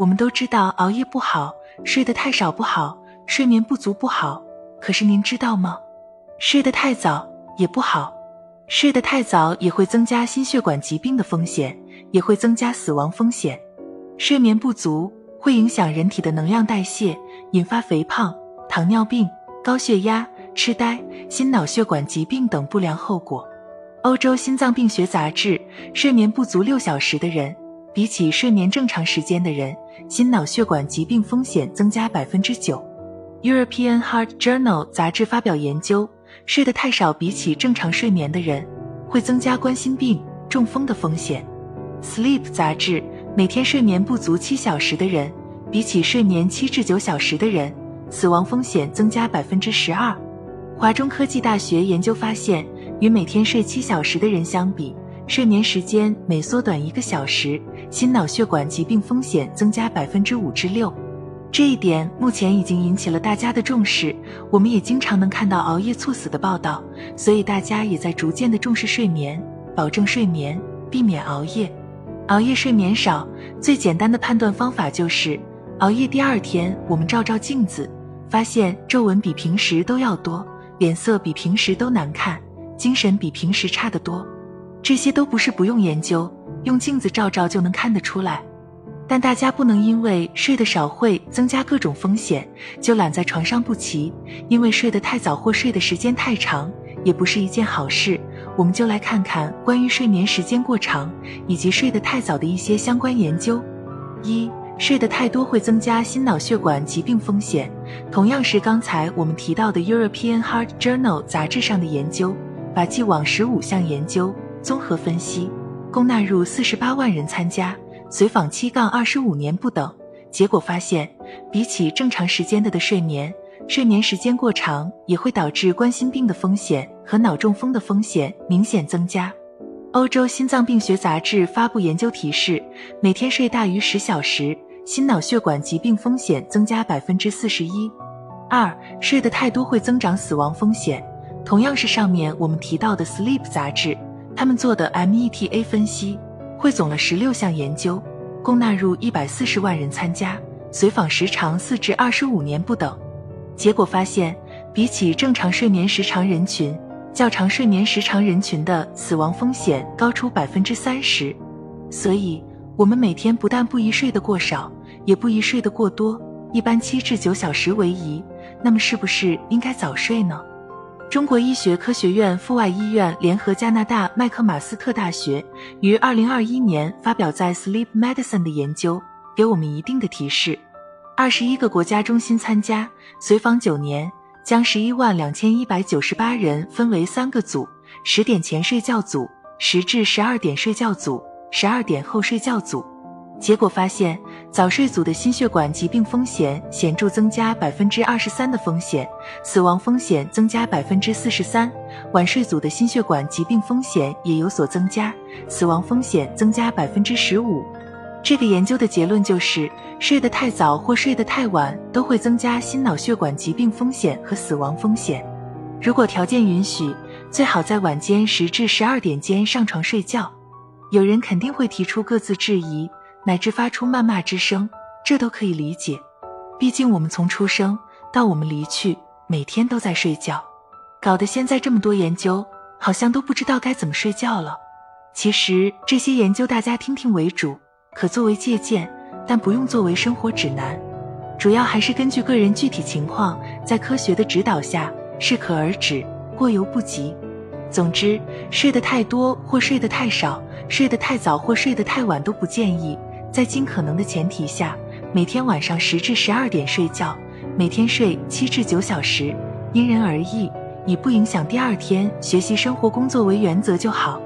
我们都知道熬夜不好，睡得太少不好，睡眠不足不好。可是您知道吗？睡得太早也不好，睡得太早也会增加心血管疾病的风险，也会增加死亡风险。睡眠不足会影响人体的能量代谢，引发肥胖、糖尿病、高血压、痴呆、心脑血管疾病等不良后果。欧洲心脏病学杂志：睡眠不足六小时的人，比起睡眠正常时间的人，心脑血管疾病风险增加百分之九。European Heart Journal 杂志发表研究。睡得太少，比起正常睡眠的人，会增加冠心病、中风的风险。Sleep 杂志每天睡眠不足七小时的人，比起睡眠七至九小时的人，死亡风险增加百分之十二。华中科技大学研究发现，与每天睡七小时的人相比，睡眠时间每缩短一个小时，心脑血管疾病风险增加百分之五至六。这一点目前已经引起了大家的重视，我们也经常能看到熬夜猝死的报道，所以大家也在逐渐的重视睡眠，保证睡眠，避免熬夜。熬夜睡眠少，最简单的判断方法就是，熬夜第二天我们照照镜子，发现皱纹比平时都要多，脸色比平时都难看，精神比平时差得多。这些都不是不用研究，用镜子照照就能看得出来。但大家不能因为睡得少会增加各种风险，就懒在床上不起。因为睡得太早或睡的时间太长，也不是一件好事。我们就来看看关于睡眠时间过长以及睡得太早的一些相关研究。一、睡得太多会增加心脑血管疾病风险。同样是刚才我们提到的 European Heart Journal 杂志上的研究，把既往十五项研究综合分析，共纳入四十八万人参加。随访七杠二十五年不等，结果发现，比起正常时间的的睡眠，睡眠时间过长也会导致冠心病的风险和脑中风的风险明显增加。欧洲心脏病学杂志发布研究提示，每天睡大于十小时，心脑血管疾病风险增加百分之四十一。二，睡得太多会增长死亡风险。同样是上面我们提到的 Sleep 杂志，他们做的 META 分析。汇总了十六项研究，共纳入一百四十万人参加，随访时长四至二十五年不等。结果发现，比起正常睡眠时长人群，较长睡眠时长人群的死亡风险高出百分之三十。所以，我们每天不但不宜睡得过少，也不宜睡得过多，一般七至九小时为宜。那么，是不是应该早睡呢？中国医学科学院阜外医院联合加拿大麦克马斯特大学于二零二一年发表在《Sleep Medicine》的研究，给我们一定的提示。二十一个国家中心参加，随访九年，将十一万两千一百九十八人分为三个组：十点前睡觉组、十至十二点睡觉组、十二点后睡觉组。结果发现，早睡组的心血管疾病风险显著增加百分之二十三的风险，死亡风险增加百分之四十三；晚睡组的心血管疾病风险也有所增加，死亡风险增加百分之十五。这个研究的结论就是，睡得太早或睡得太晚都会增加心脑血管疾病风险和死亡风险。如果条件允许，最好在晚间十至十二点间上床睡觉。有人肯定会提出各自质疑。乃至发出谩骂之声，这都可以理解。毕竟我们从出生到我们离去，每天都在睡觉，搞得现在这么多研究，好像都不知道该怎么睡觉了。其实这些研究大家听听为主，可作为借鉴，但不用作为生活指南。主要还是根据个人具体情况，在科学的指导下，适可而止，过犹不及。总之，睡得太多或睡得太少，睡得太早或睡得太晚都不建议。在尽可能的前提下，每天晚上十至十二点睡觉，每天睡七至九小时，因人而异，以不影响第二天学习、生活、工作为原则就好。